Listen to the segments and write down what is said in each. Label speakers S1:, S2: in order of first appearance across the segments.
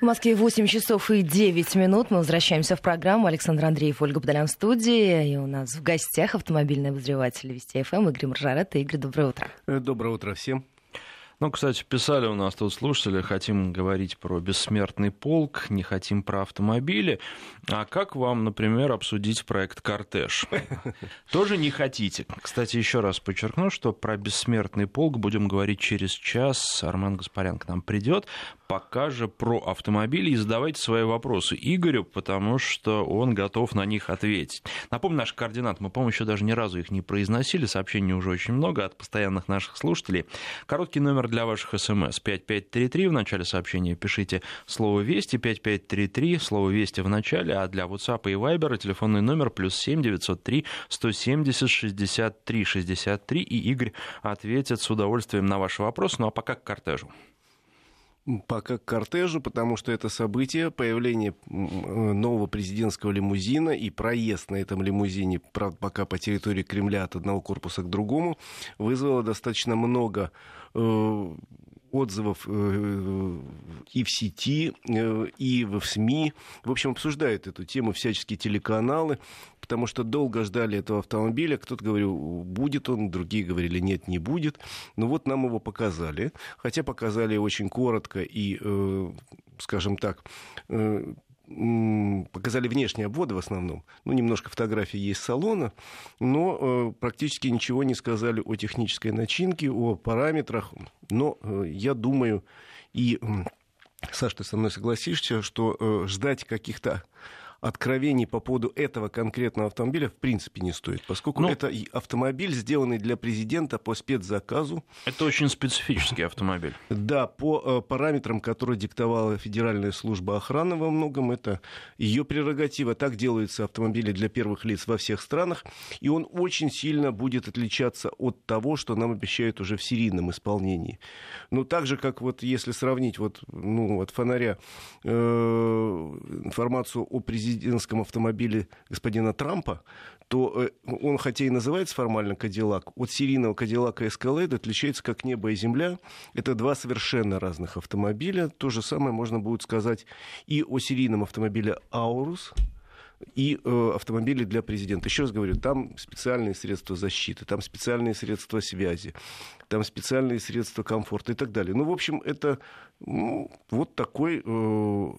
S1: В Москве 8 часов и 9 минут. Мы возвращаемся в программу. Александр Андреев, Ольга Подолян в студии. И у нас в гостях автомобильный обозреватель Вести ФМ Игорь Маржарет. Игорь, доброе утро.
S2: Э, доброе утро всем.
S3: Ну, кстати, писали у нас тут слушатели, хотим говорить про бессмертный полк, не хотим про автомобили. А как вам, например, обсудить проект «Кортеж»? Тоже не хотите. Кстати, еще раз подчеркну, что про бессмертный полк будем говорить через час. Армен Гаспарян к нам придет. Пока же про автомобили и задавайте свои вопросы Игорю, потому что он готов на них ответить. Напомню, наш координат, мы, по-моему, еще даже ни разу их не произносили, сообщений уже очень много от постоянных наших слушателей. Короткий номер для ваших смс 5533, в начале сообщения пишите слово «Вести», 5533, слово «Вести» в начале, а для WhatsApp и Viber телефонный номер плюс 7 903 170 63 63, и Игорь ответит с удовольствием на ваши вопросы. Ну а пока к кортежу
S2: пока к кортежу, потому что это событие, появление нового президентского лимузина и проезд на этом лимузине, правда, пока по территории Кремля от одного корпуса к другому, вызвало достаточно много отзывов э, и в сети, э, и в СМИ. В общем, обсуждают эту тему всяческие телеканалы, потому что долго ждали этого автомобиля. Кто-то говорил, будет он, другие говорили, нет, не будет. Но вот нам его показали. Хотя показали очень коротко и, э, скажем так, показали внешние обводы в основном. Ну, немножко фотографий есть салона, но э, практически ничего не сказали о технической начинке, о параметрах. Но э, я думаю, и, Саш, ты со мной согласишься, что э, ждать каких-то откровений по поводу этого конкретного автомобиля в принципе не стоит, поскольку ну, это автомобиль, сделанный для президента по спецзаказу.
S3: Это очень специфический автомобиль.
S2: Да, по э, параметрам, которые диктовала Федеральная служба охраны во многом, это ее прерогатива. Так делаются автомобили для первых лиц во всех странах, и он очень сильно будет отличаться от того, что нам обещают уже в серийном исполнении. Ну, так же, как вот если сравнить вот, ну, от фонаря э, информацию о президенте, президентском автомобиле господина Трампа, то э, он, хотя и называется формально Кадиллак, от серийного Кадиллака Escalade отличается как небо и земля. Это два совершенно разных автомобиля. То же самое можно будет сказать и о серийном автомобиле Аурус, и э, автомобили для президента. Еще раз говорю, там специальные средства защиты, там специальные средства связи, там специальные средства комфорта и так далее. Ну, в общем, это ну, вот такой э,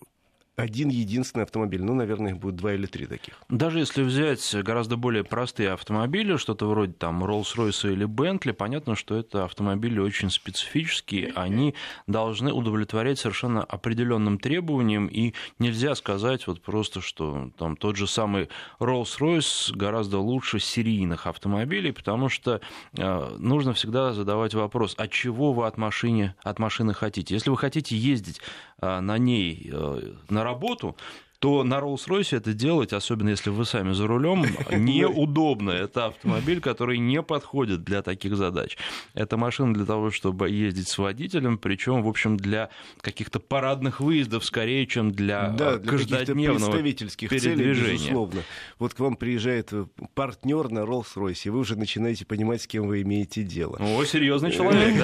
S2: один единственный автомобиль. Ну, наверное, их будет два или три таких.
S3: Даже если взять гораздо более простые автомобили, что-то вроде там Rolls-Royce или Bentley, понятно, что это автомобили очень специфические, они должны удовлетворять совершенно определенным требованиям, и нельзя сказать вот просто, что там тот же самый Rolls-Royce гораздо лучше серийных автомобилей, потому что э, нужно всегда задавать вопрос, а чего вы от машины, от машины хотите? Если вы хотите ездить на ней э, на работу, то на Rolls-Royce это делать, особенно если вы сами за рулем, неудобно. Это автомобиль, который не подходит для таких задач. Это машина для того, чтобы ездить с водителем, причем, в общем, для каких-то парадных выездов скорее, чем для,
S2: да, для
S3: каждодневного
S2: представительских целей, безусловно. Вот к вам приезжает партнер на Rolls-Royce, и вы уже начинаете понимать, с кем вы имеете дело.
S3: О, серьезный человек,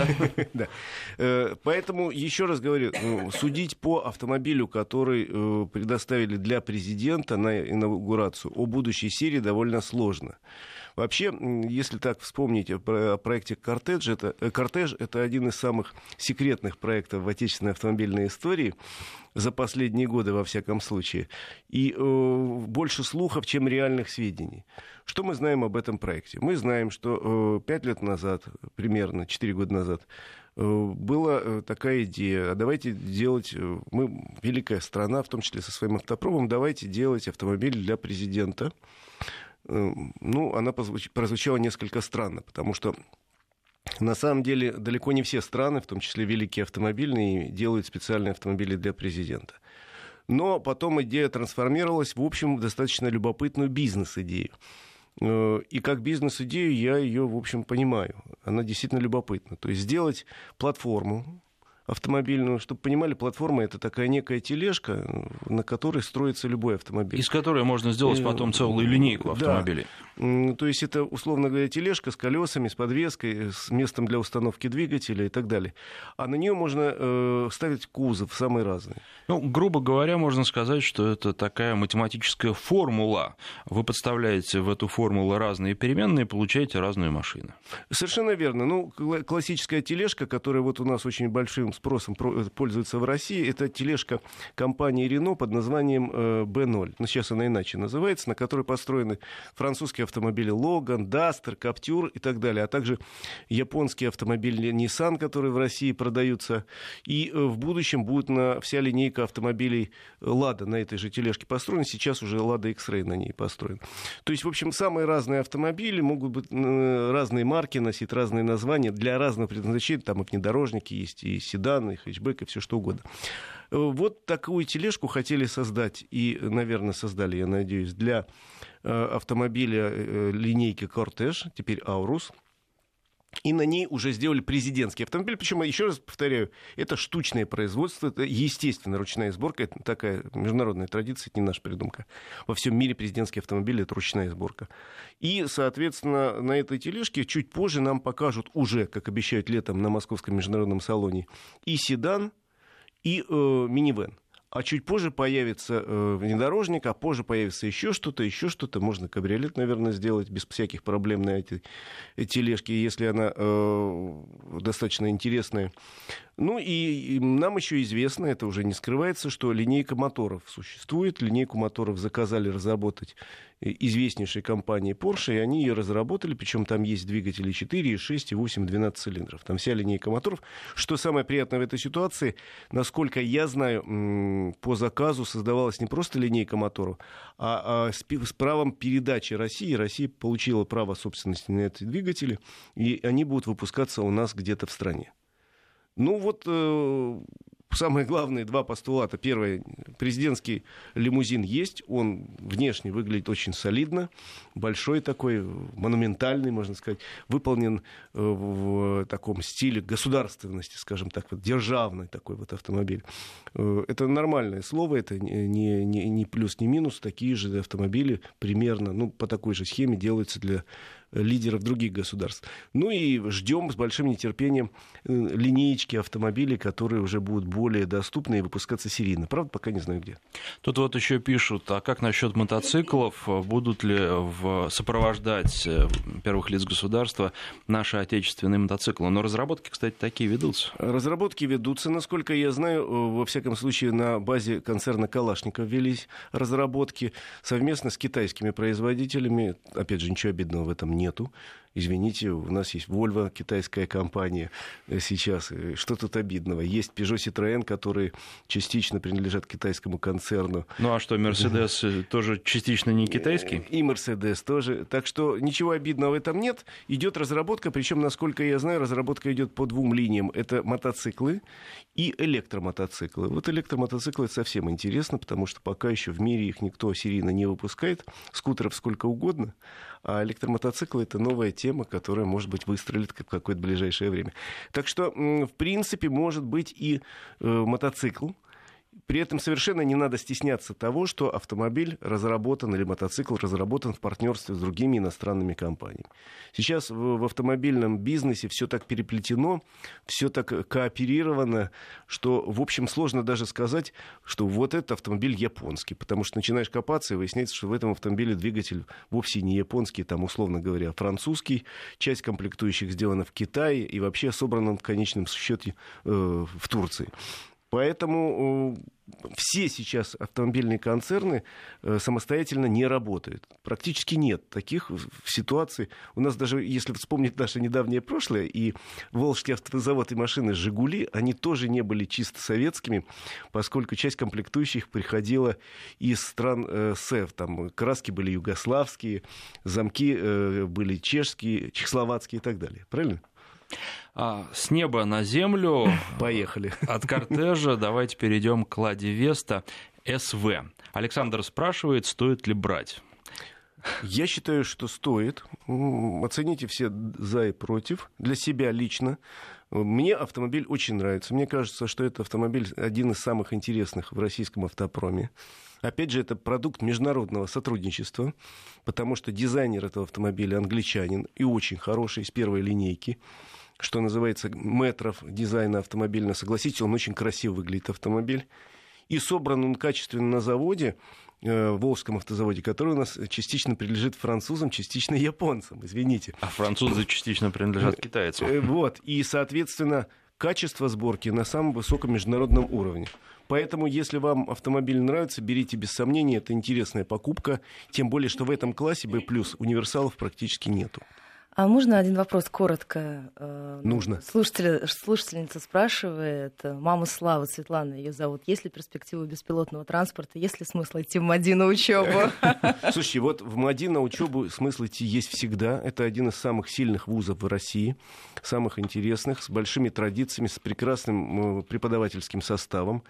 S2: да? Э, поэтому, еще раз говорю, ну, судить по автомобилю, который э, предоставили поставили для президента на инаугурацию о будущей серии довольно сложно. Вообще, если так вспомнить о проекте «Кортеж», это, э, «Кортеж» — это один из самых секретных проектов в отечественной автомобильной истории за последние годы, во всяком случае. И э, больше слухов, чем реальных сведений. Что мы знаем об этом проекте? Мы знаем, что э, лет назад, примерно четыре года назад, была э, такая идея, а давайте делать, э, мы великая страна, в том числе со своим автопромом, давайте делать автомобиль для президента. Ну, она прозвучала несколько странно, потому что на самом деле далеко не все страны, в том числе великие автомобильные, делают специальные автомобили для президента. Но потом идея трансформировалась в, общем, достаточно любопытную бизнес-идею. Э, и как бизнес-идею я ее, в общем, понимаю. Она действительно любопытна. То есть сделать платформу, автомобильную, чтобы понимали, платформа это такая некая тележка, на которой строится любой автомобиль.
S3: Из которой можно сделать потом целую линейку автомобилей.
S2: Да. То есть это, условно говоря, тележка с колесами, с подвеской, с местом для установки двигателя и так далее. А на нее можно э, ставить кузов самый разный.
S3: Ну, грубо говоря, можно сказать, что это такая математическая формула. Вы подставляете в эту формулу разные переменные получаете разную машину.
S2: Совершенно верно. Ну, классическая тележка, которая вот у нас очень большим спросом э, пользуется в России, это тележка компании Renault под названием B0. Э, ну, сейчас она иначе называется, на которой построены французские автомобили Logan, Duster, Captur и так далее, а также японские автомобили Nissan, которые в России продаются. И э, в будущем будет на вся линейка автомобилей Lada на этой же тележке построена. Сейчас уже Lada X-Ray на ней построен. То есть, в общем, самые разные автомобили могут быть разные марки, носить разные названия для разных предназначений. Там и внедорожники есть, и седаны, и хэтчбэк, и все что угодно. Э, вот такую тележку хотели создать, и, наверное, создали, я надеюсь, для э, автомобиля э, линейки Кортеж, теперь Аурус – и на ней уже сделали президентский автомобиль. Причем, еще раз повторяю, это штучное производство, это естественно ручная сборка. Это такая международная традиция, это не наша придумка. Во всем мире президентский автомобиль это ручная сборка. И, соответственно, на этой тележке чуть позже нам покажут уже, как обещают летом на Московском международном салоне, и седан, и э, минивэн а чуть позже появится э, внедорожник, а позже появится еще что-то, еще что-то. Можно кабриолет, наверное, сделать без всяких проблем на эти, эти тележки, если она э, достаточно интересная. Ну и нам еще известно, это уже не скрывается, что линейка моторов существует. Линейку моторов заказали разработать э, известнейшей компании Porsche, и они ее разработали, причем там есть двигатели 4, 6, 8, 12 цилиндров. Там вся линейка моторов. Что самое приятное в этой ситуации, насколько я знаю, по заказу создавалась не просто линейка моторов, а, а с, с правом передачи России. Россия получила право собственности на эти двигатели, и они будут выпускаться у нас где-то в стране. Ну вот э, самые главные два постулата. Первое, президентский лимузин есть, он внешне выглядит очень солидно, большой такой, монументальный, можно сказать, выполнен э, в таком стиле государственности, скажем так, вот, державный такой вот автомобиль. Э, это нормальное слово, это не, не, не плюс, не минус, такие же автомобили примерно, ну, по такой же схеме делаются для лидеров других государств. Ну и ждем с большим нетерпением э, линеечки автомобилей, которые уже будут более доступны и выпускаться серийно. Правда, пока не знаю где.
S3: Тут вот еще пишут, а как насчет мотоциклов? Будут ли в... сопровождать э, первых лиц государства наши отечественные мотоциклы? Но разработки, кстати, такие ведутся.
S2: Разработки ведутся, насколько я знаю, э, во всяком случае, на базе концерна Калашников велись разработки совместно с китайскими производителями. Опять же, ничего обидного в этом нету. Извините, у нас есть Volvo, китайская компания э, сейчас. Что тут обидного? Есть Peugeot Citroën, которые частично принадлежат китайскому концерну.
S3: Ну а что, Mercedes тоже частично не китайский?
S2: И Mercedes тоже. Так что ничего обидного в этом нет. Идет разработка, причем, насколько я знаю, разработка идет по двум линиям. Это мотоциклы и электромотоциклы. Вот электромотоциклы совсем интересно, потому что пока еще в мире их никто серийно не выпускает. Скутеров сколько угодно. А электромотоциклы это новая тема, которая, может быть, выстрелит в какое-то ближайшее время. Так что, в принципе, может быть и э, мотоцикл, при этом совершенно не надо стесняться того, что автомобиль разработан или мотоцикл разработан в партнерстве с другими иностранными компаниями. Сейчас в, в автомобильном бизнесе все так переплетено, все так кооперировано, что, в общем, сложно даже сказать, что вот этот автомобиль японский, потому что начинаешь копаться и выясняется, что в этом автомобиле двигатель вовсе не японский, там, условно говоря, французский, часть комплектующих сделана в Китае и вообще собрана в конечном счете э, в Турции. Поэтому э, все сейчас автомобильные концерны э, самостоятельно не работают. Практически нет таких ситуаций. У нас даже, если вспомнить наше недавнее прошлое, и Волжский автозавод и машины «Жигули», они тоже не были чисто советскими, поскольку часть комплектующих приходила из стран э, СЭВ. Там краски были югославские, замки были чешские, чехословацкие и так далее. Правильно?
S3: А, с неба на землю.
S2: Поехали.
S3: От кортежа давайте перейдем к Ладе Веста СВ. Александр спрашивает, стоит ли брать.
S2: Я считаю, что стоит. Оцените все за и против. Для себя лично. Мне автомобиль очень нравится. Мне кажется, что это автомобиль один из самых интересных в российском автопроме. Опять же, это продукт международного сотрудничества, потому что дизайнер этого автомобиля англичанин и очень хороший, из первой линейки что называется, метров дизайна автомобиля. Согласитесь, он очень красиво выглядит автомобиль. И собран он качественно на заводе, э, Волжском автозаводе, который у нас частично принадлежит французам, частично японцам, извините.
S3: А французы частично принадлежат китайцам. Э,
S2: вот, и, соответственно, качество сборки на самом высоком международном уровне. Поэтому, если вам автомобиль нравится, берите без сомнения, это интересная покупка. Тем более, что в этом классе B+, универсалов практически нету.
S1: А можно один вопрос коротко? Э,
S2: Нужно.
S1: Слушатель, слушательница спрашивает, э, мама Слава, Светлана ее зовут, есть ли перспективы беспилотного транспорта, есть ли смысл идти в МАДИ на учебу?
S2: Слушайте, вот в МАДИ на учебу смысл идти есть всегда. Это один из самых сильных вузов в России, самых интересных, с большими традициями, с прекрасным э, преподавательским составом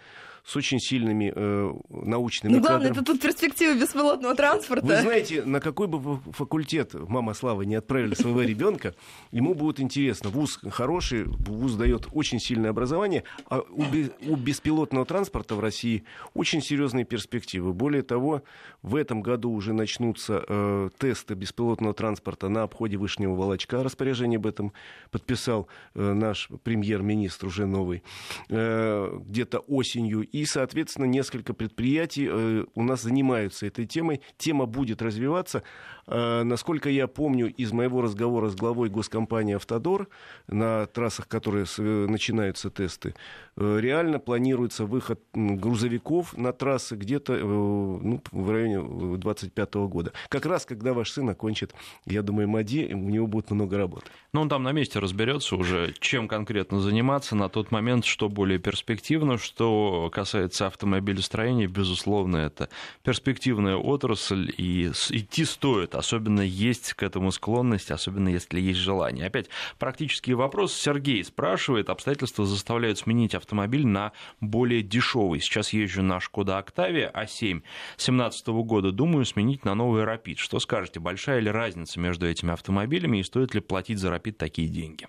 S2: с очень сильными э, научными
S1: Ну, главное, это тут перспективы беспилотного транспорта.
S2: Вы знаете, на какой бы факультет мама Славы не отправили своего ребенка, ему будет интересно. Вуз хороший, вуз дает очень сильное образование, а у, у беспилотного транспорта в России очень серьезные перспективы. Более того, в этом году уже начнутся э, тесты беспилотного транспорта на обходе Вышнего Волочка. Распоряжение об этом подписал э, наш премьер-министр уже новый. Э, где-то осенью и, соответственно, несколько предприятий э, у нас занимаются этой темой. Тема будет развиваться. Э, насколько я помню из моего разговора с главой госкомпании «Автодор» на трассах, которые начинаются тесты, э, реально планируется выход грузовиков на трассы где-то ну, в районе 2025 года. Как раз, когда ваш сын окончит, я думаю, МАДИ, у него будет много работы.
S3: Ну, он там на месте разберется уже, чем конкретно заниматься на тот момент, что более перспективно, что касается автомобилестроения, безусловно, это перспективная отрасль, и идти стоит, особенно есть к этому склонность, особенно если есть желание. Опять практический вопрос. Сергей спрашивает, обстоятельства заставляют сменить автомобиль на более дешевый. Сейчас езжу на Шкода Октавия А7 2017 года, думаю сменить на новый Rapid. Что скажете, большая ли разница между этими автомобилями и стоит ли платить за Rapid такие деньги?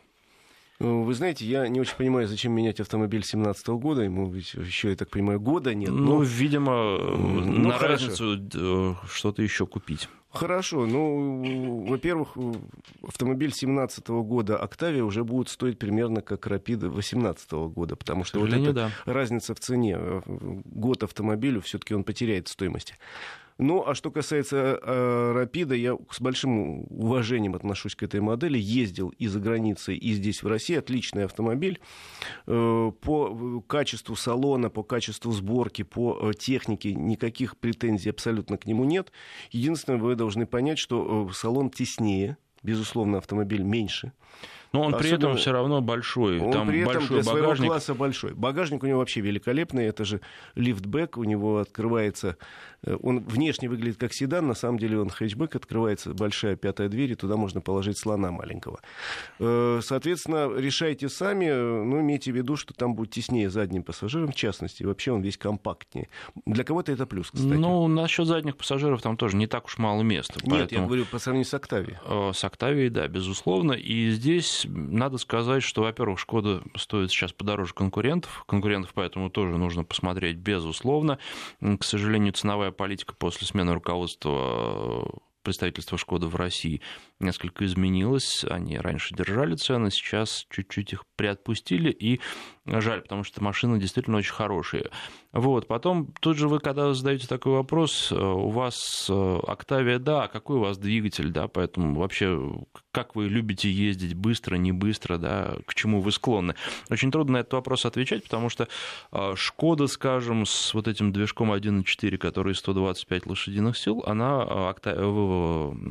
S2: Ну, вы знаете, я не очень понимаю, зачем менять автомобиль 2017 года. Ему ведь еще, я так понимаю, года нет.
S3: Но... Ну, видимо, ну, на хорошо. разницу э, что-то еще купить.
S2: Хорошо. Ну, во-первых, автомобиль 2017 года Октавия уже будет стоить примерно как Рапид 2018 года, потому что вот эта да. разница в цене. Год автомобилю все-таки он потеряет стоимость. Ну, а что касается э, Рапида, я с большим уважением отношусь к этой модели. Ездил и за границей, и здесь, в России. Отличный автомобиль. Э, по качеству салона, по качеству сборки, по э, технике никаких претензий абсолютно к нему нет. Единственное, вы должны понять, что э, салон теснее, безусловно, автомобиль меньше.
S3: Но он Особенно... при этом все равно большой.
S2: Он
S3: Там
S2: при этом
S3: большой
S2: для
S3: багажник.
S2: своего класса большой. Багажник у него вообще великолепный. Это же лифтбэк. У него открывается... Э, он внешне выглядит как седан. На самом деле он хэтчбэк. Открывается большая пятая дверь. И туда можно положить слона маленького. Э, соответственно, решайте сами. Но имейте в виду, что там будет теснее задним пассажирам. В частности, вообще он весь компактнее. Для кого-то это плюс, кстати.
S3: Ну, насчет задних пассажиров там тоже не так уж мало места.
S2: Нет, поэтому... я говорю по сравнению с Октавией.
S3: Э, с Октавией, да, безусловно. И здесь надо сказать, что, во-первых, Шкода стоит сейчас подороже конкурентов. Конкурентов поэтому тоже нужно посмотреть, безусловно. К сожалению, ценовая политика после смены руководства э, представительства Шкода в России несколько изменилось. Они раньше держали цены, сейчас чуть-чуть их приотпустили. И жаль, потому что машины действительно очень хорошие. Вот, потом тут же вы, когда задаете такой вопрос, э, у вас э, Октавия, да, а какой у вас двигатель, да, поэтому вообще как вы любите ездить быстро, не быстро, да, к чему вы склонны. Очень трудно на этот вопрос отвечать, потому что э, Шкода, скажем, с вот этим движком 1.4, который 125 лошадиных сил, она,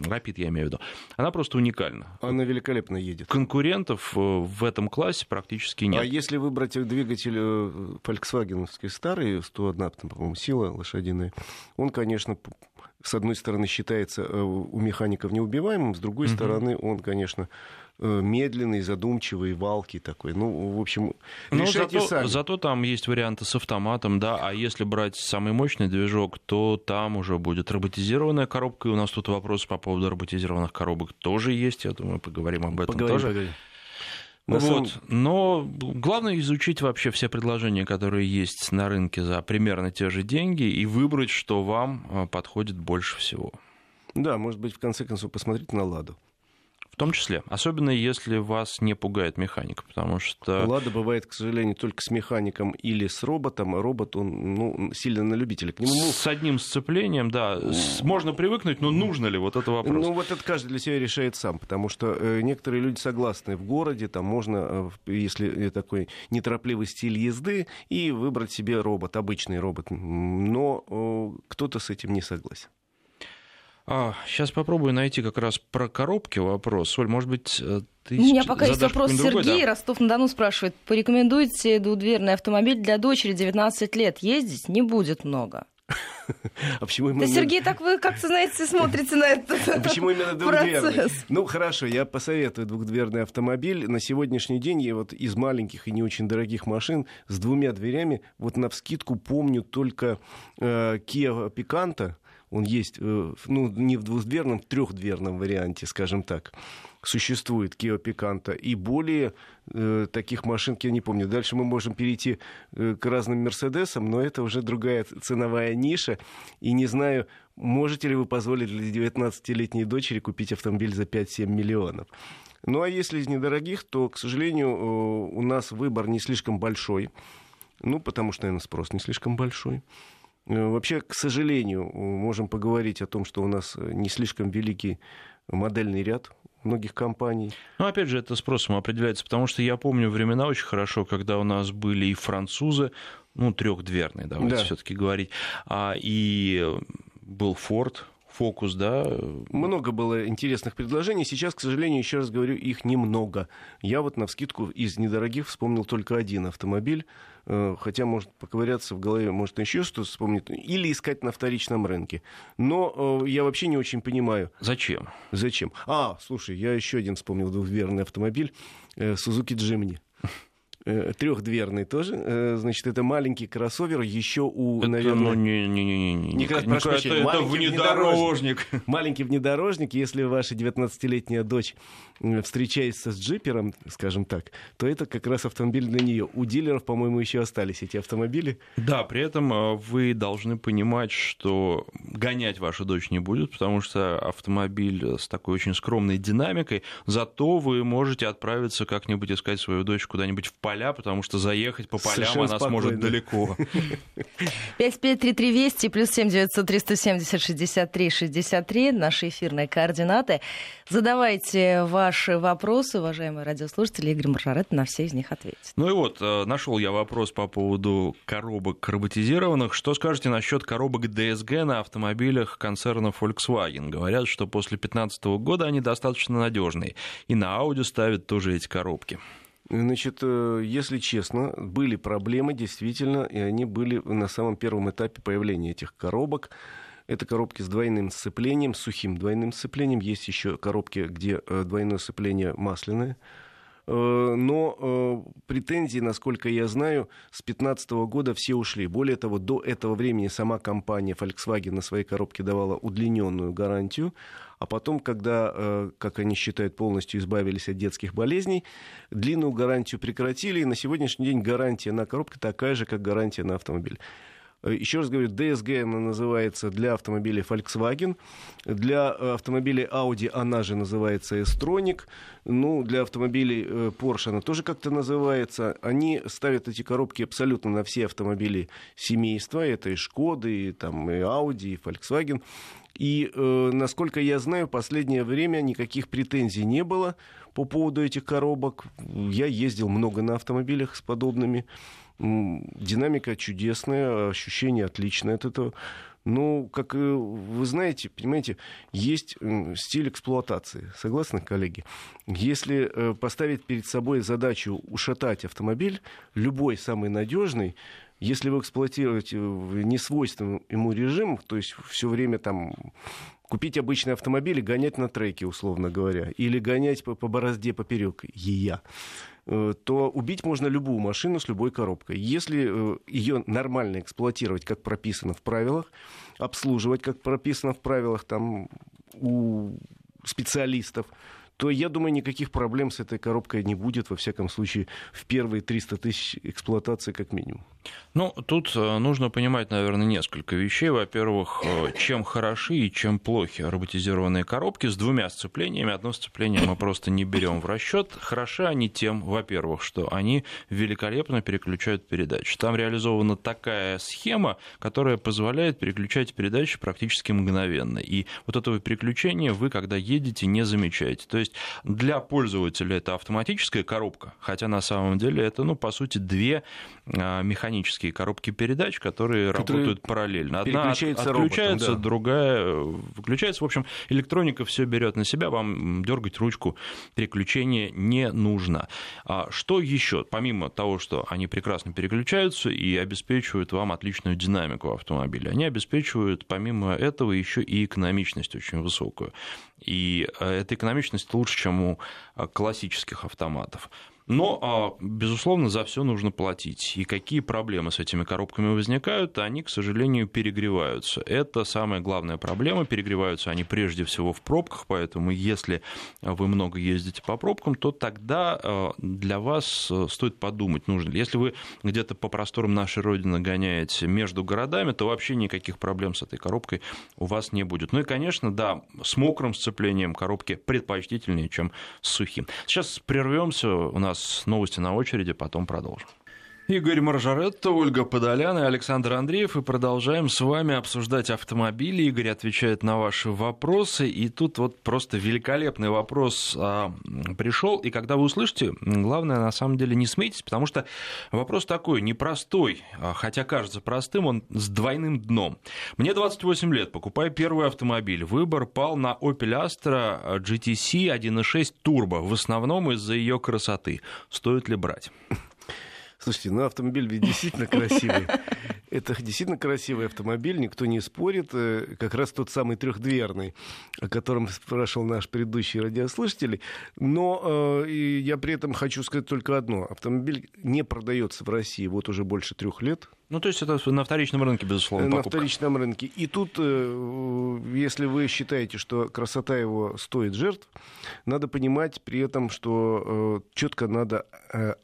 S3: Рапид я имею в виду, она просто уникальна.
S2: Она великолепно едет.
S3: Конкурентов в этом классе практически нет.
S2: А если выбрать двигатель Volkswagen старый, 101, по-моему, сила лошадиная, он, конечно, с одной стороны, считается э, у механиков неубиваемым, с другой угу. стороны, он, конечно, э, медленный, задумчивый, валкий такой. Ну, в общем,
S3: Но ну, зато, сами. зато там есть варианты с автоматом, да, а если брать самый мощный движок, то там уже будет роботизированная коробка, и у нас тут вопрос по поводу роботизированных коробок тоже есть, я думаю, поговорим об этом поговорим, тоже. Поговорим. На вот. Самом... Но главное изучить вообще все предложения, которые есть на рынке за примерно те же деньги, и выбрать, что вам а, подходит больше всего.
S2: Да, может быть, в конце концов, посмотреть на ладу.
S3: В том числе. Особенно если вас не пугает механика, потому что...
S2: Лада бывает, к сожалению, только с механиком или с роботом, а робот, он ну, сильно на любителя. К
S3: нему... С одним сцеплением, да. Можно привыкнуть, но нужно ли? Вот это вопрос.
S2: Ну, вот это каждый для себя решает сам, потому что э, некоторые люди согласны. В городе там можно, э, если такой неторопливый стиль езды, и выбрать себе робот, обычный робот. Но э, кто-то с этим не согласен.
S3: А, сейчас попробую найти как раз про коробки вопрос. Соль, может быть, э, ты
S1: У меня пока есть вопрос Сергей. Да? Ростов-на-Дону спрашивает. Порекомендуйте двухдверный автомобиль для дочери 19 лет. Ездить не будет много. А почему именно... Да, Сергей, так вы как-то, знаете, смотрите на этот а Почему именно
S2: двухдверный? Ну, хорошо, я посоветую двухдверный автомобиль. На сегодняшний день я вот из маленьких и не очень дорогих машин с двумя дверями, вот на вскидку помню только э, Kia Picanto, он есть, э, ну, не в двухдверном, в трехдверном варианте, скажем так, существует Kia Picanto. И более э, таких машин, я не помню. Дальше мы можем перейти э, к разным Мерседесам, но это уже другая ценовая ниша. И не знаю, можете ли вы позволить для 19-летней дочери купить автомобиль за 5-7 миллионов. Ну а если из недорогих, то, к сожалению, э, у нас выбор не слишком большой. Ну, потому что, наверное, спрос не слишком большой. Э, вообще, к сожалению, можем поговорить о том, что у нас э, не слишком великий модельный ряд многих компаний.
S3: Ну, опять же, это спросом определяется, потому что я помню времена очень хорошо, когда у нас были и французы, ну, трехдверные, давайте да. все-таки говорить, а, и был Ford, фокус, да.
S2: Много было интересных предложений. Сейчас, к сожалению, еще раз говорю, их немного. Я вот на вскидку из недорогих вспомнил только один автомобиль. Э, хотя, может, поковыряться в голове, может, еще что-то вспомнить. Или искать на вторичном рынке. Но э, я вообще не очень понимаю.
S3: Зачем?
S2: Зачем? А, слушай, я еще один вспомнил двухверный автомобиль. Э, Suzuki Jimny. Э, трехдверный тоже. Э, значит, это маленький кроссовер. Еще у,
S3: это, наверное... Ну, не, не, не, не, не. не
S2: прошу ну, прощения, это, это внедорожник. Маленький внедорожник. Если ваша 19-летняя дочь встречается с джипером, скажем так, то это как раз автомобиль для нее. У дилеров, по-моему, еще остались эти автомобили.
S3: Да, при этом вы должны понимать, что гонять ваша дочь не будет, потому что автомобиль с такой очень скромной динамикой, зато вы можете отправиться как-нибудь искать свою дочь куда-нибудь в поле поля, потому что заехать по полям Совершенно она спокойно. сможет далеко.
S1: 553320 плюс 7 900 370 63 63 наши эфирные координаты. Задавайте ваши вопросы, уважаемые радиослушатели. Игорь Маржарет на все из них ответит.
S3: Ну и вот, э, нашел я вопрос по поводу коробок роботизированных. Что скажете насчет коробок DSG на автомобилях концерна Volkswagen? Говорят, что после 2015 года они достаточно надежные. И на Audi ставят тоже эти коробки.
S2: Значит, э, если честно, были проблемы действительно, и они были на самом первом этапе появления этих коробок. Это коробки с двойным сцеплением, сухим двойным сцеплением. Есть еще коробки, где э, двойное сцепление масляное. Э, но претензии, насколько я знаю, с 2015 года все ушли. Более того, до этого времени сама компания Volkswagen на своей коробке давала удлиненную гарантию, а потом, когда, э, как они считают, полностью избавились от детских болезней, длинную гарантию прекратили, и на сегодняшний день гарантия на коробке такая же, как гарантия на автомобиль. Э, еще раз говорю, DSG она называется для автомобилей Volkswagen, для э, автомобилей Audi она же называется S-Tronic, ну, для автомобилей Porsche она тоже как-то называется. Они ставят эти коробки абсолютно на все автомобили семейства, это и Шкоды, и, там, и Audi, и Volkswagen. И, э, насколько я знаю, последнее время никаких претензий не было по поводу этих коробок. Я ездил много на автомобилях с подобными. Динамика чудесная, ощущение отличное от этого. Ну, как вы знаете, понимаете, есть стиль эксплуатации. Согласны, коллеги? Если э, поставить перед собой задачу ушатать автомобиль, любой самый надежный, Если вы эксплуатируете в несвойственном ему режим, то есть все время там купить обычный автомобиль и гонять на треке, условно говоря, или гонять по, по борозде поперек, ея, э, то убить можно любую машину с любой коробкой. Если э, ее нормально эксплуатировать, как прописано в правилах, обслуживать, как прописано в правилах там, у специалистов, то, я думаю, никаких проблем с этой коробкой не будет, во всяком случае, в первые 300 тысяч эксплуатации как минимум.
S3: Ну, тут э, нужно понимать, наверное, несколько вещей. Во-первых, э, чем хороши и чем плохи роботизированные коробки с двумя сцеплениями. Одно сцепление мы просто не берем в расчет. Хороши они тем, во-первых, что они великолепно переключают передачи. Там реализована такая схема, которая позволяет переключать передачи практически мгновенно. И вот этого переключения вы, когда едете, не замечаете. То есть для пользователя это автоматическая коробка, хотя на самом деле это, ну, по сути, две а, механические коробки передач, которые, которые работают параллельно. Одна отключается, роботом, да. другая выключается. В общем, электроника все берет на себя, вам дергать ручку переключения не нужно. А что еще? Помимо того, что они прекрасно переключаются и обеспечивают вам отличную динамику автомобиля, они обеспечивают помимо этого еще и экономичность очень высокую. И э, эта экономичность лучше, чем у э, классических автоматов. Но, а, безусловно, за все нужно платить. И какие проблемы с этими коробками возникают, они, к сожалению, перегреваются. Это самая главная проблема. Перегреваются они прежде всего в пробках, поэтому если вы много ездите по пробкам, то тогда а, для вас э, стоит подумать, нужно ли. Если вы где-то по просторам нашей Родины гоняете между городами, то вообще никаких проблем с этой коробкой у вас не будет. Ну и, конечно, да, с мокрым сцеплением коробки предпочтительнее, чем с сухим. Сейчас прервемся, у нас нас новости на очереди, потом продолжим. Игорь Маржаретто, Ольга Подолян Александр Андреев. И продолжаем с вами обсуждать автомобили. Игорь отвечает на ваши вопросы. И тут вот просто великолепный вопрос а, пришел. И когда вы услышите, главное, на самом деле, не смейтесь, потому что вопрос такой, непростой, а, хотя кажется простым, он с двойным дном. Мне 28 лет, покупаю первый автомобиль. Выбор пал на Opel Astra GTC 1.6 Turbo, в основном из-за ее красоты. Стоит ли брать?
S2: Слушайте, ну автомобиль ведь действительно красивый. Это действительно красивый автомобиль, никто не спорит. Э, как раз тот самый трехдверный, о котором спрашивал наш предыдущий радиослушатель. Но э, я при этом хочу сказать только одно. Автомобиль не продается в России вот уже больше трех лет.
S3: Ну, то есть это на вторичном рынке, безусловно,
S2: покупка. На вторичном рынке. И тут, э, если вы считаете, что красота его стоит жертв, надо понимать при этом, что э, четко надо э,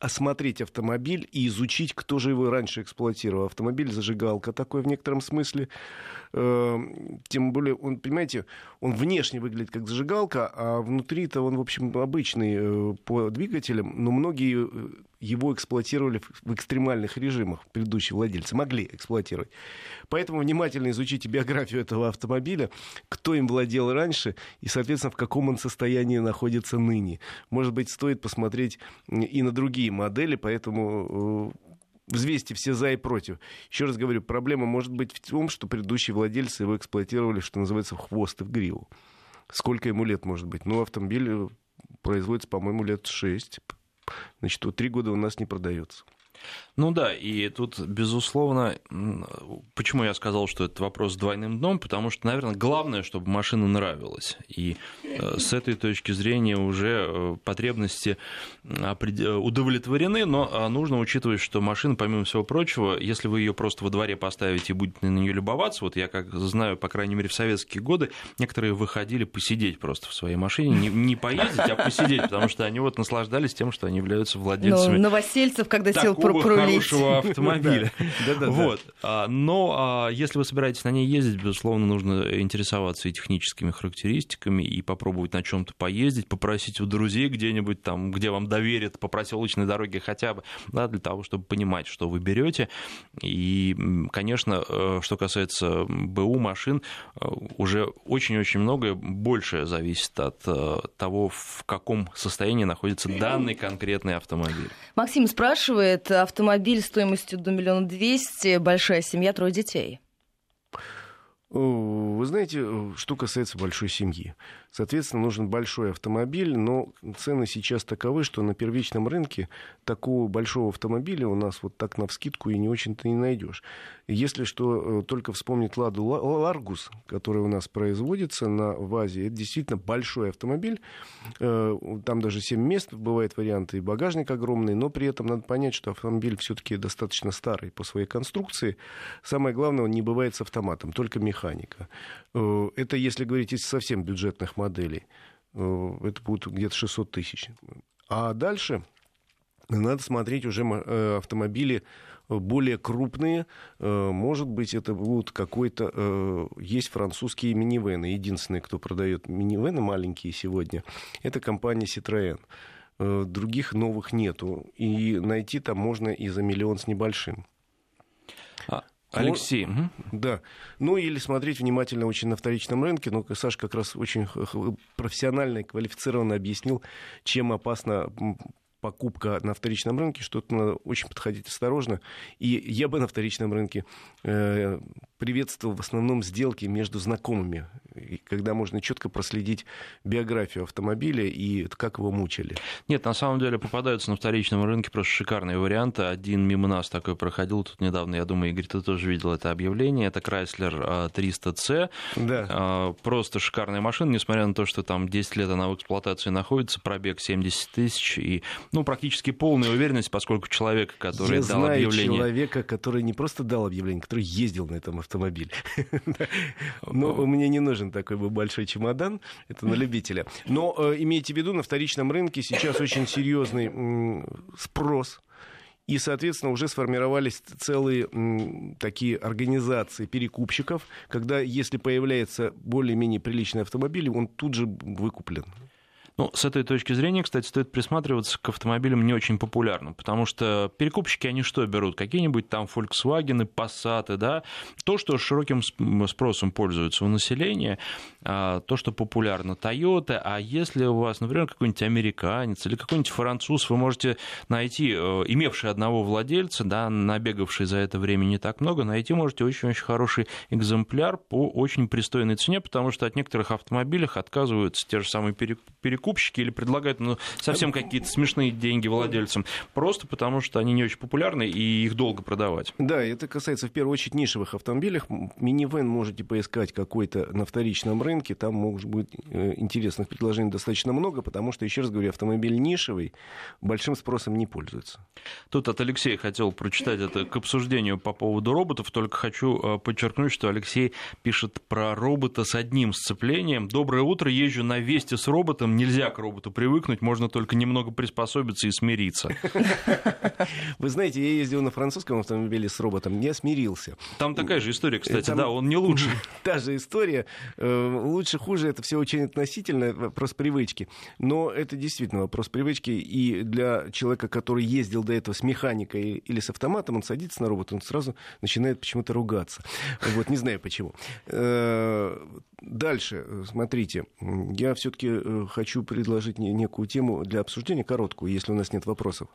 S2: осмотреть автомобиль и изучить, кто же его раньше эксплуатировал. Автомобиль зажигалка такой в некотором смысле. Тем более, он, понимаете, он внешне выглядит как зажигалка, а внутри-то он, в общем, обычный по двигателям, но многие его эксплуатировали в экстремальных режимах, предыдущие владельцы могли эксплуатировать. Поэтому внимательно изучите биографию этого автомобиля, кто им владел раньше и, соответственно, в каком он состоянии находится ныне. Может быть, стоит посмотреть и на другие модели, поэтому э, взвесьте все за и против. Еще раз говорю, проблема может быть в том, что предыдущие владельцы его эксплуатировали, что называется, в хвост и в гриву. Сколько ему лет может быть? Ну, автомобиль производится, по-моему, лет шесть значит, вот три года у нас не продается.
S3: Ну да, и тут, безусловно, почему я сказал, что это вопрос с двойным дном, потому что, наверное, главное, чтобы машина нравилась. И э, с этой точки зрения уже э, потребности удовлетворены, но а, нужно учитывать, что машина, помимо всего прочего, если вы ее просто во дворе поставите и будете на нее любоваться, вот я как знаю, по крайней мере, в советские годы, некоторые выходили посидеть просто в своей машине, не, не поездить, а посидеть, потому что они вот наслаждались тем, что они являются владельцами. Ну,
S1: Новосельцев, когда сел
S3: хорошего автомобиля. Вот. А, но а, если вы собираетесь на ней ездить, безусловно, нужно интересоваться и техническими характеристиками, и попробовать на чем то поездить, попросить у друзей где-нибудь там, где вам доверят по проселочной дороге хотя бы, да, для того, чтобы понимать, что вы берете. И, конечно, э, что касается БУ машин, э, уже очень-очень многое большее зависит от э, того, в каком состоянии находится данный конкретный автомобиль.
S1: Максим спрашивает, автомобиль стоимостью до миллиона двести, большая семья, трое детей.
S2: Вы знаете, что касается большой семьи. Соответственно, нужен большой автомобиль, но цены сейчас таковы, что на первичном рынке такого большого автомобиля у нас вот так на вскидку и не очень-то не найдешь. Если что, э, только вспомнить Ладу Ларгус, который у нас производится на ВАЗе, это действительно большой автомобиль. Э, там даже 7 мест, бывают варианты, и багажник огромный, но при этом надо понять, что автомобиль все-таки достаточно старый по своей конструкции. Самое главное, он не бывает с автоматом, только механика. Э, это если говорить из совсем бюджетных моделей. Э, это будет где-то 600 тысяч. А дальше надо смотреть уже э, автомобили более крупные. Э, может быть, это будут какой-то... Есть французские минивены. Единственные, кто продает минивены маленькие сегодня, это компания Citroën. Других новых нету. И найти там можно и за миллион с небольшим.
S3: А, Алексей.
S2: Ну, да. Ну или смотреть внимательно очень на вторичном рынке. Ну, Саша как раз очень профессионально и квалифицированно объяснил, чем опасно покупка на вторичном рынке, что тут надо очень подходить осторожно. И я бы на вторичном рынке э, приветствовал в основном сделки между знакомыми, когда можно четко проследить биографию автомобиля и как его мучили.
S3: Нет, на самом деле попадаются на вторичном рынке просто шикарные варианты. Один мимо нас такой проходил тут недавно, я думаю, Игорь, ты тоже видел это объявление. Это Chrysler 300C. Да. А, просто шикарная машина, несмотря на то, что там 10 лет она в эксплуатации находится, пробег 70 тысяч и ну, практически полная уверенность, поскольку человек, который
S2: я
S3: дал
S2: знаю
S3: объявление...
S2: человека, который не просто дал объявление, который ездил на этом автомобиле. Но мне не нужен такой бы большой чемодан, это на любителя. Но э, имейте в виду, на вторичном рынке сейчас очень серьезный спрос и, соответственно, уже сформировались целые м, такие организации перекупщиков, когда, если появляется более-менее приличный автомобиль, он тут же выкуплен.
S3: Ну, с этой точки зрения, кстати, стоит присматриваться к автомобилям не очень популярным, потому что перекупщики, они что берут? Какие-нибудь там Volkswagen, Passat, да? То, что широким спросом пользуется у населения, а, то, что популярно Toyota, а если у вас, например, какой-нибудь американец или какой-нибудь француз, вы можете найти, э, имевший одного владельца, да, набегавший за это время не так много, найти можете очень-очень хороший экземпляр по очень пристойной цене, потому что от некоторых автомобилей отказываются те же самые перекупщики, закупщики или предлагают ну, совсем какие-то смешные деньги владельцам, просто потому что они не очень популярны и их долго продавать.
S2: Да, это касается в первую очередь нишевых автомобилей. Минивэн можете поискать какой-то на вторичном рынке, там может быть э, интересных предложений достаточно много, потому что, еще раз говорю, автомобиль нишевый, большим спросом не пользуется.
S3: Тут от Алексея хотел прочитать это к обсуждению по поводу роботов, только хочу э, подчеркнуть, что Алексей пишет про робота с одним сцеплением. Доброе утро, езжу на Весте с роботом, нельзя нельзя к роботу привыкнуть, можно только немного приспособиться и смириться.
S2: Вы знаете, я ездил на французском автомобиле с роботом, я смирился.
S3: Там такая же история, кстати, Там... да, он не лучше.
S2: Та же история. Э, лучше, хуже, это все очень относительно, вопрос привычки. Но это действительно вопрос привычки, и для человека, который ездил до этого с механикой или с автоматом, он садится на робот, он сразу начинает почему-то ругаться. Вот, не знаю почему. Э, дальше, смотрите, я все-таки э, хочу предложить некую тему для обсуждения, короткую, если у нас нет вопросов.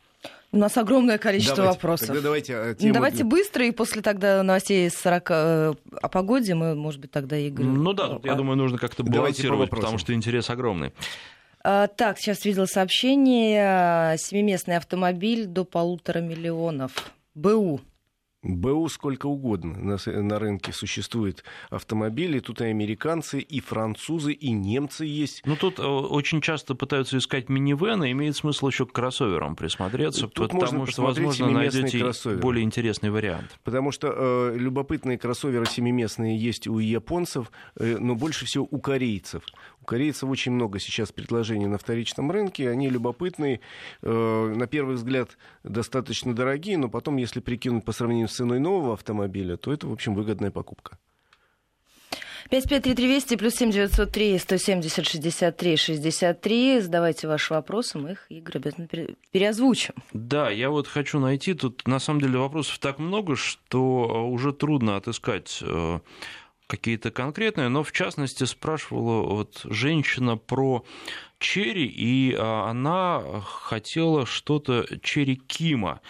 S1: У нас огромное количество
S2: давайте,
S1: вопросов.
S2: Тогда давайте
S1: э, тему... Давайте быстро, и после тогда новостей 40 э, о погоде мы, может быть, тогда и говорим.
S3: Ну да, тут, я думаю, нужно как-то балансировать, потому что интерес огромный.
S1: А, так, сейчас видел сообщение. Семиместный автомобиль до полутора миллионов. БУ.
S2: БУ сколько угодно на, на рынке существует автомобилей. Тут и американцы, и французы, и немцы есть.
S3: Ну, тут э, очень часто пытаются искать минивены. Имеет смысл еще к кроссоверам присмотреться, тут потому что, возможно, найдете кроссовер. более интересный вариант.
S2: Потому что э, любопытные кроссоверы семиместные есть у японцев, э, но больше всего у корейцев. У корейцев очень много сейчас предложений на вторичном рынке. Они любопытные, э, на первый взгляд достаточно дорогие, но потом, если прикинуть по сравнению с ценой нового автомобиля, то это, в общем, выгодная покупка.
S1: 553320 плюс 7903 170 63 63. Задавайте ваши вопросы, мы их, Игорь, обязательно переозвучим.
S3: Да, я вот хочу найти, тут на самом деле вопросов так много, что уже трудно отыскать э, какие-то конкретные, но в частности спрашивала вот женщина про Черри, и она хотела что-то Черри Кима.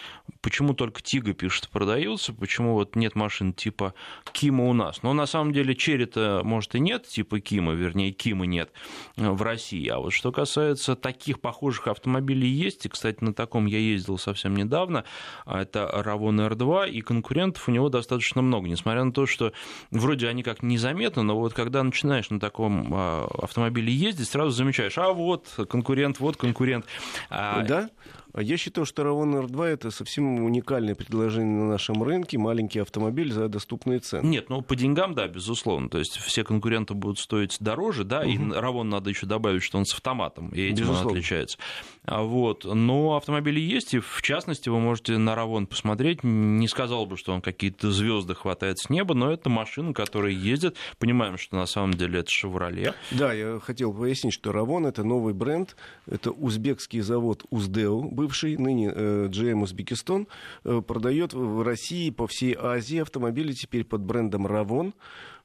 S3: Почему только Тига пишет продается, почему вот нет машин типа Кима у нас? Но на самом деле Черри-то, может, и нет типа Кима, вернее, Кима нет в России. А вот что касается таких похожих автомобилей есть, и, кстати, на таком я ездил совсем недавно, это Равон R2, и конкурентов у него достаточно много, несмотря на то, что вроде они как незаметны, но вот когда начинаешь на таком а, автомобиле ездить, сразу замечаешь, а вот конкурент, вот конкурент.
S2: А да? А я считаю, что Равон R2 это совсем уникальное предложение на нашем рынке, маленький автомобиль за доступные цены.
S3: Нет, ну по деньгам, да, безусловно. То есть все конкуренты будут стоить дороже, да, угу. и Равон надо еще добавить, что он с автоматом, и этим безусловно. он отличается. А вот. Но автомобили есть, и в частности вы можете на Равон посмотреть. Не сказал бы, что он какие-то звезды хватает с неба, но это машина, которая ездит. Понимаем, что на самом деле это «Шевроле».
S2: Да, я хотел пояснить, что Равон это новый бренд, это узбекский завод Уздеу, бывший, ныне э, GM Узбекистан, э, продает в России по всей Азии автомобили теперь под брендом Равон.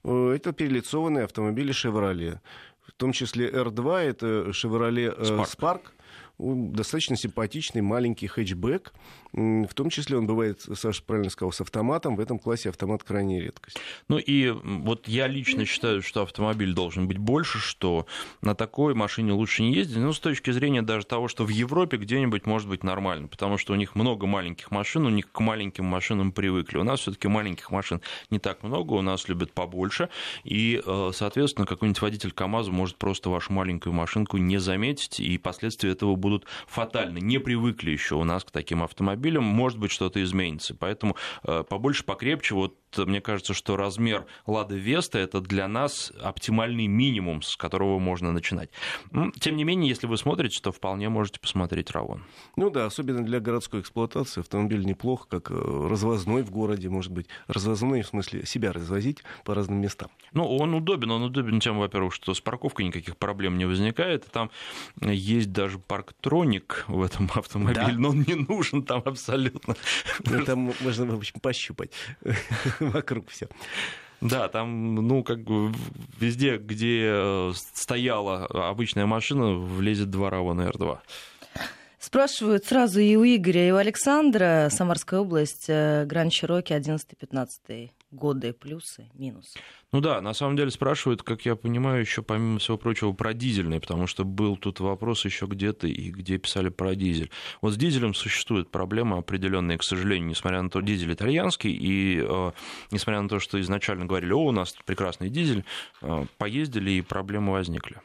S2: Э, это перелицованные автомобили Chevrolet. В том числе R2, это Chevrolet Spark. Spark достаточно симпатичный маленький хэтчбэк. В том числе он бывает, Саша правильно сказал, с автоматом. В этом классе автомат крайне редкость.
S3: Ну и вот я лично считаю, что автомобиль должен быть больше, что на такой машине лучше не ездить. Ну, с точки зрения даже того, что в Европе где-нибудь может быть нормально, потому что у них много маленьких машин, у них к маленьким машинам привыкли. У нас все-таки маленьких машин не так много, у нас любят побольше. И, э, соответственно, какой-нибудь водитель КАМАЗа может просто вашу маленькую машинку не заметить, и последствия этого будут фатальны. Не привыкли еще у нас к таким автомобилям, может быть, что-то изменится. Поэтому э, побольше, покрепче, вот мне кажется, что размер Лады Веста это для нас оптимальный минимум, с которого можно начинать. Тем не менее, если вы смотрите, то вполне можете посмотреть Равон.
S2: Ну да, особенно для городской эксплуатации автомобиль неплохо, как э, развозной в городе, может быть. Развозной в смысле себя развозить по разным местам.
S3: Ну, он удобен, он удобен тем, во-первых, что с парковкой никаких проблем не возникает. Там есть даже парктроник в этом автомобиле, да. но он не нужен там абсолютно.
S2: Ну, там можно, в общем, пощупать. вокруг все.
S3: Да, там, ну, как бы везде, где э, стояла обычная машина, влезет два Равана R2.
S1: Спрашивают сразу и у Игоря, и у Александра, Самарская область, Гранд Чироки 11-15 годы, плюсы, минусы.
S3: Ну да, на самом деле спрашивают, как я понимаю, еще помимо всего прочего про дизельный, потому что был тут вопрос еще где-то и где писали про дизель. Вот с дизелем существует проблема определенная, к сожалению, несмотря на то, дизель итальянский, и э, несмотря на то, что изначально говорили, о, у нас прекрасный дизель, э, поездили и проблемы возникли.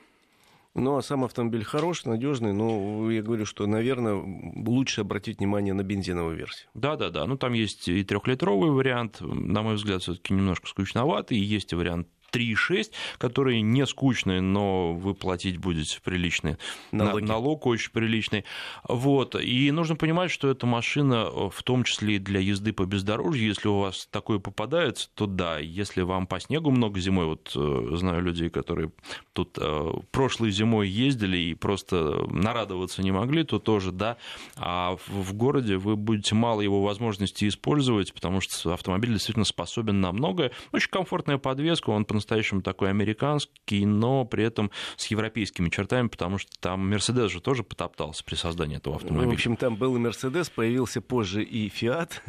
S2: Ну, а сам автомобиль хороший, надежный, но я говорю, что, наверное, лучше обратить внимание на бензиновую версию.
S3: Да, да, да. Ну, там есть и трехлитровый вариант, на мой взгляд, все-таки немножко скучноватый, и есть вариант 3,6, которые не скучные, но вы платить будете приличный налог, налог очень приличный. Вот. И нужно понимать, что эта машина в том числе и для езды по бездорожью, если у вас такое попадается, то да, если вам по снегу много зимой, вот э, знаю людей, которые тут э, прошлой зимой ездили и просто нарадоваться не могли, то тоже да, а в городе вы будете мало его возможностей использовать, потому что автомобиль действительно способен на многое. Очень комфортная подвеска, он по-настоящему такой американский, но при этом с европейскими чертами, потому что там Мерседес же тоже потоптался при создании этого автомобиля.
S2: В общем, там был и Мерседес, появился позже и Фиат.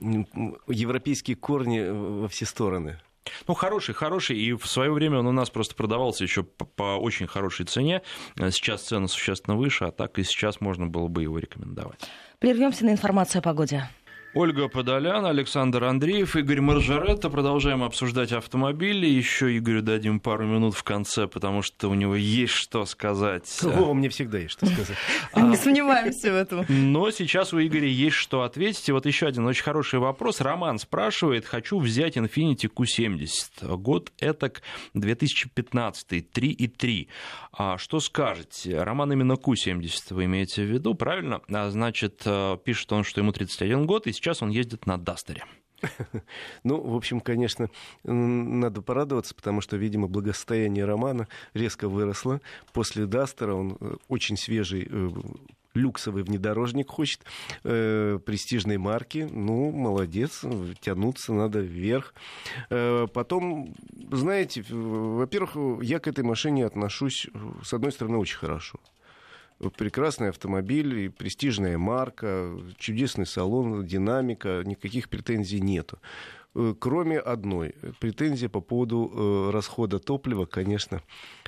S2: Европейские корни во все стороны.
S3: Ну, хороший, хороший, и в свое время он у нас просто продавался еще по, по очень хорошей цене. Сейчас цена существенно выше, а так и сейчас можно было бы его рекомендовать.
S1: Прервемся на информацию о погоде.
S3: Ольга Подолян, Александр Андреев, Игорь Маржаретто. Продолжаем обсуждать автомобили. Еще Игорю дадим пару минут в конце, потому что у него есть что сказать.
S2: О, мне всегда есть что сказать.
S1: Не сомневаемся в этом.
S3: Но сейчас у Игоря есть что ответить. И вот еще один очень хороший вопрос. Роман спрашивает, хочу взять Infiniti Q70. Год этак 2015, 3,3. А что скажете? Роман именно Q70 вы имеете в виду, правильно? А, значит, э, пишет он, что ему 31 год, и сейчас он ездит на Дастере.
S2: Ну, в общем, конечно, надо порадоваться, потому что, видимо, благосостояние Романа резко выросло. После Дастера он э, очень свежий э, люксовый внедорожник хочет, э, престижной марки, ну, молодец, тянуться надо вверх. Э, потом, знаете, во-первых, я к этой машине отношусь, с одной стороны, очень хорошо прекрасный автомобиль, престижная марка, чудесный салон, динамика, никаких претензий нету. Э, кроме одной, претензия по поводу э, расхода топлива, конечно,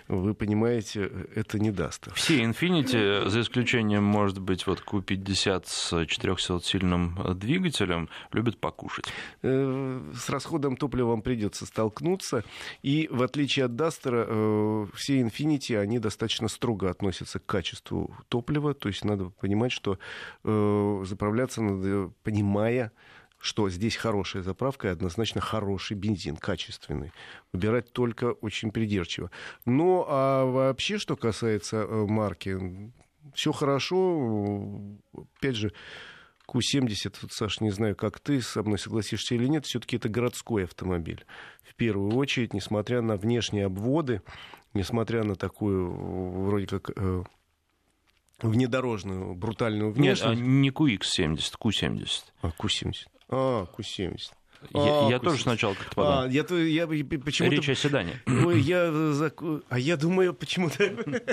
S2: вы понимаете, это не даст.
S3: Все Infiniti, за исключением, может быть, вот Q50 с 400-сильным двигателем, любят покушать.
S2: Э, с расходом топлива вам придется столкнуться. И в отличие от Дастера, э, все Infiniti, они достаточно строго относятся к качеству топлива. То есть надо понимать, что э, заправляться надо, понимая, что здесь хорошая заправка и однозначно хороший бензин, качественный. Выбирать только очень придирчиво. Ну, а вообще, что касается э, марки, все хорошо. Опять же, Q70, вот, Саш, не знаю, как ты со мной согласишься или нет, все-таки это городской автомобиль. В первую очередь, несмотря на внешние обводы, несмотря на такую, вроде как, э, внедорожную, брутальную внешность.
S3: Нет, а не QX70, Q70.
S2: А, Q70. А, Q70.
S3: Я, а, я тоже сначала как-то подумал. А, я,
S2: я, почему
S3: Речь о седане.
S2: Ой, я, а я думаю, почему-то...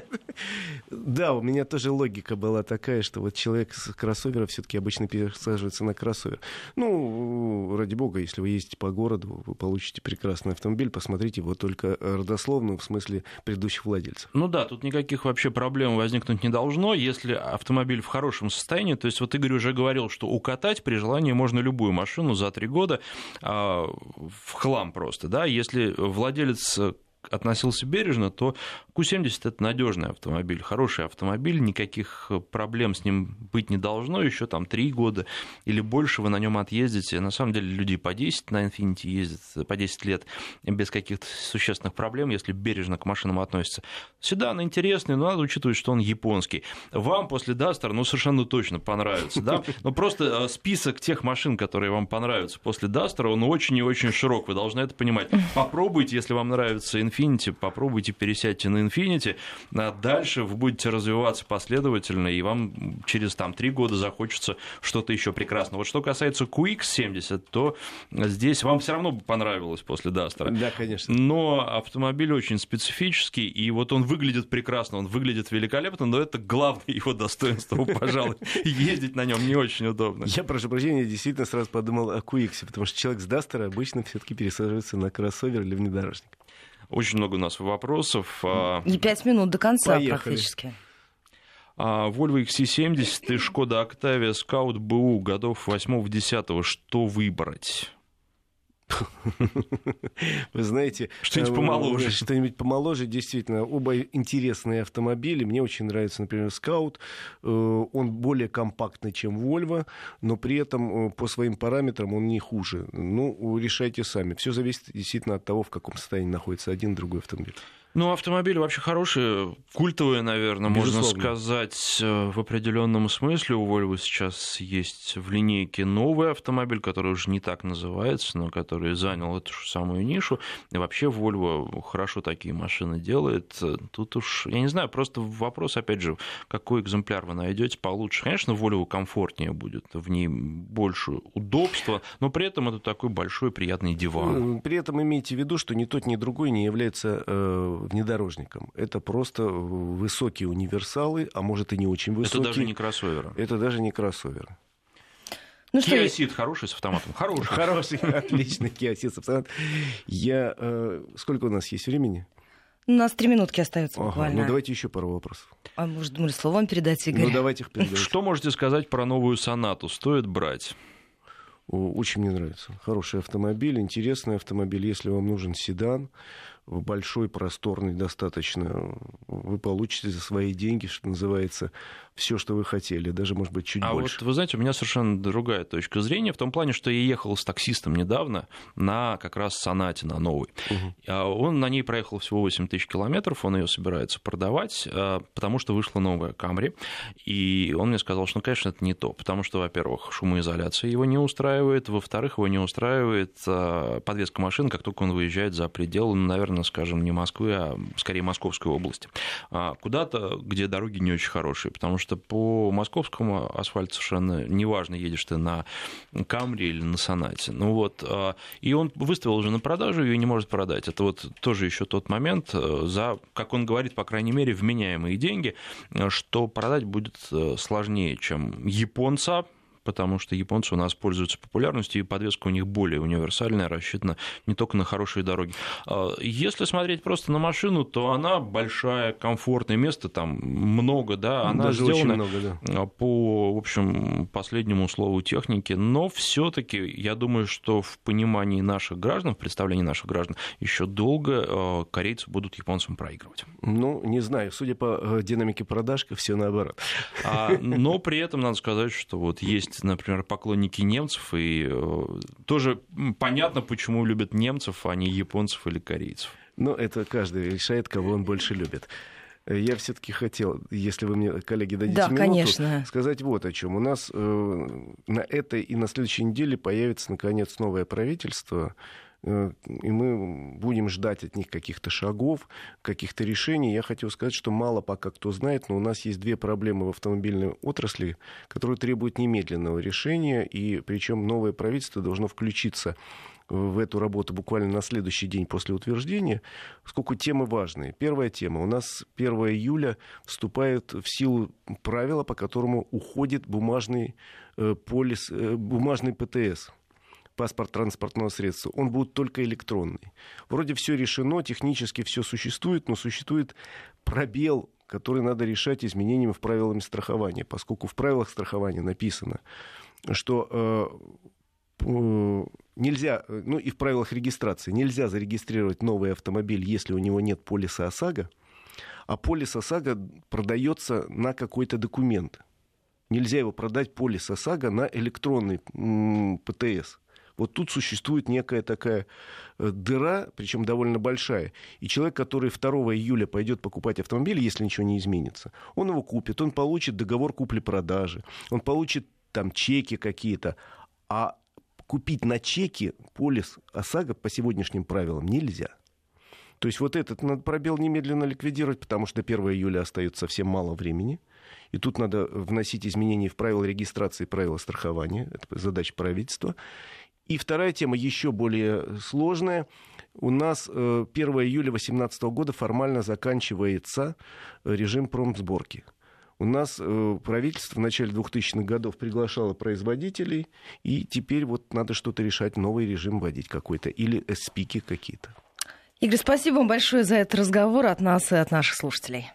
S2: да, у меня тоже логика была такая, что вот человек с кроссовера все-таки обычно пересаживается на кроссовер. Ну, ради бога, если вы ездите по городу, вы получите прекрасный автомобиль, посмотрите его только родословную, в смысле предыдущих владельцев.
S3: Ну да, тут никаких вообще проблем возникнуть не должно, если автомобиль в хорошем состоянии. То есть вот Игорь уже говорил, что укатать при желании можно любую машину за три года. А, в хлам просто, да, если владелец относился бережно, то Q70 это надежный автомобиль, хороший автомобиль, никаких проблем с ним быть не должно, еще там 3 года или больше вы на нем отъездите. На самом деле люди по 10 на Infiniti ездят, по 10 лет без каких-то существенных проблем, если бережно к машинам относятся. Седан интересный, но надо учитывать, что он японский. Вам после Duster, ну, совершенно точно понравится, да? Но просто э, список тех машин, которые вам понравятся после Duster, он очень и очень широк, вы должны это понимать. Попробуйте, если вам нравится Infiniti, попробуйте пересядьте на Infiniti, а дальше вы будете развиваться последовательно, и вам через там, три года захочется что-то еще прекрасное. Вот что касается QX70, то здесь вам все равно бы понравилось после Duster.
S2: Да, конечно.
S3: Но автомобиль очень специфический, и вот он выглядит прекрасно, он выглядит великолепно, но это главное его достоинство, пожалуй. Ездить на нем не очень удобно.
S2: Я, прошу прощения, действительно сразу подумал о QX, потому что человек с Дастера обычно все-таки пересаживается на кроссовер или внедорожник.
S3: Очень много у нас вопросов. А,
S1: и пять минут до конца Поехали. практически.
S3: А Volvo XC70 и Skoda Octavia Scout BU годов 8-10. Что выбрать?
S2: Вы знаете...
S3: Что-нибудь э, помоложе.
S2: Что-нибудь помоложе, действительно. Оба интересные автомобили. Мне очень нравится, например, Scout. Э, он более компактный, чем Volvo, но при этом э, по своим параметрам он не хуже. Ну, решайте сами. Все зависит действительно от того, в каком состоянии находится один другой автомобиль.
S3: Ну, автомобили вообще хорошие, культовые, наверное, Безусловно. можно сказать, э, в определенном смысле. У Volvo сейчас есть в линейке новый автомобиль, который уже не так называется, но который занял эту же самую нишу. И вообще Volvo хорошо такие машины делает. Тут уж, я не знаю, просто вопрос, опять же, какой экземпляр вы найдете получше. Конечно, Volvo комфортнее будет, в ней больше удобства, но при этом это такой большой приятный диван.
S2: При этом имейте в виду, что ни тот, ни другой не является внедорожником. Это просто высокие универсалы, а может и не очень высокие.
S3: Это даже не кроссоверы.
S2: Это даже не кроссоверы.
S3: Ну, Kia Ceed хороший с автоматом?
S2: Хороший. Хороший, отличный Kia Ceed с автоматом. Я... Э, сколько у нас есть времени?
S1: У нас три минутки остается ага, буквально.
S2: Ну, давайте еще пару вопросов.
S1: А может, думали, словом передать, Игорь?
S2: Ну, давайте их передать.
S3: Что можете сказать про новую сонату? Стоит брать?
S2: Очень мне нравится. Хороший автомобиль, интересный автомобиль. Если вам нужен седан, большой, просторный достаточно, вы получите за свои деньги, что называется, все, что вы хотели, даже, может быть, чуть
S3: а
S2: больше.
S3: А вот, вы знаете, у меня совершенно другая точка зрения, в том плане, что я ехал с таксистом недавно на как раз Сонате, на новой. Угу. Он на ней проехал всего 8 тысяч километров, он ее собирается продавать, а, потому что вышла новая Камри, и он мне сказал, что, ну, конечно, это не то, потому что, во-первых, шумоизоляция его не устраивает, во-вторых, его не устраивает а, подвеска машины, как только он выезжает за пределы, ну, наверное, северно, скажем, не Москвы, а скорее Московской области, а куда-то, где дороги не очень хорошие, потому что по московскому асфальту совершенно неважно, едешь ты на Камри или на Сонате. Ну вот, а, и он выставил уже на продажу, ее не может продать. Это вот тоже еще тот момент э, за, как он говорит, по крайней мере, вменяемые деньги, что продать будет э, сложнее, чем японца, потому что японцы у нас пользуются популярностью, и подвеска у них более универсальная, рассчитана не только на хорошие дороги. А, если смотреть просто на машину, то она большая, комфортное место там много, да, она Даже сделана много, да. А, по, в общем, последнему слову техники, но все таки я думаю, что в понимании наших граждан, в представлении наших граждан, еще долго а, корейцы будут японцам проигрывать.
S2: Ну, не знаю, судя по э, динамике продаж, все наоборот.
S3: Но при этом надо сказать, что вот есть есть, например, поклонники немцев, и э, тоже понятно, почему любят немцев, а не японцев или корейцев.
S2: Ну, это каждый решает, кого он больше любит. Я все-таки хотел, если вы мне, коллеги, дадите да, минуту, конечно. сказать вот о чем. У нас э, на этой и на следующей неделе появится, наконец, новое правительство, Э, и мы будем ждать от них каких-то шагов, каких-то решений. Я хотел сказать, что мало пока кто знает, но у нас есть две проблемы в автомобильной отрасли, которые требуют немедленного решения, и причем новое правительство должно включиться в эту работу буквально на следующий день после утверждения, сколько темы важные. Первая тема. У нас 1 июля вступает в силу правила, по которому уходит бумажный э, полис, э, бумажный ПТС паспорт транспортного средства, он будет только электронный. Вроде все решено, технически все существует, но существует пробел, который надо решать изменениями в правилах страхования, поскольку в правилах страхования написано, что э, э, нельзя, ну и в правилах регистрации, нельзя зарегистрировать новый автомобиль, если у него нет полиса ОСАГО, а полис ОСАГО продается на какой-то документ. Нельзя его продать полис ОСАГО на электронный ПТС. Вот тут существует некая такая э, дыра, причем довольно большая. И человек, который 2 июля пойдет покупать автомобиль, если ничего не изменится, он его купит, он получит договор купли-продажи, он получит там чеки какие-то. А купить на чеки полис ОСАГО по сегодняшним правилам нельзя. То есть вот этот надо пробел немедленно ликвидировать, потому что до 1 июля остается совсем мало времени. И тут надо вносить изменения в правила регистрации правила страхования. Это задача правительства. И вторая тема еще более сложная. У нас 1 э, июля 2018 года формально заканчивается режим промсборки. У нас э, правительство в начале 2000-х годов приглашало производителей, и теперь вот надо что-то решать, новый режим вводить какой-то, или спики какие-то.
S1: Игорь, спасибо вам большое за этот разговор от нас и от наших слушателей.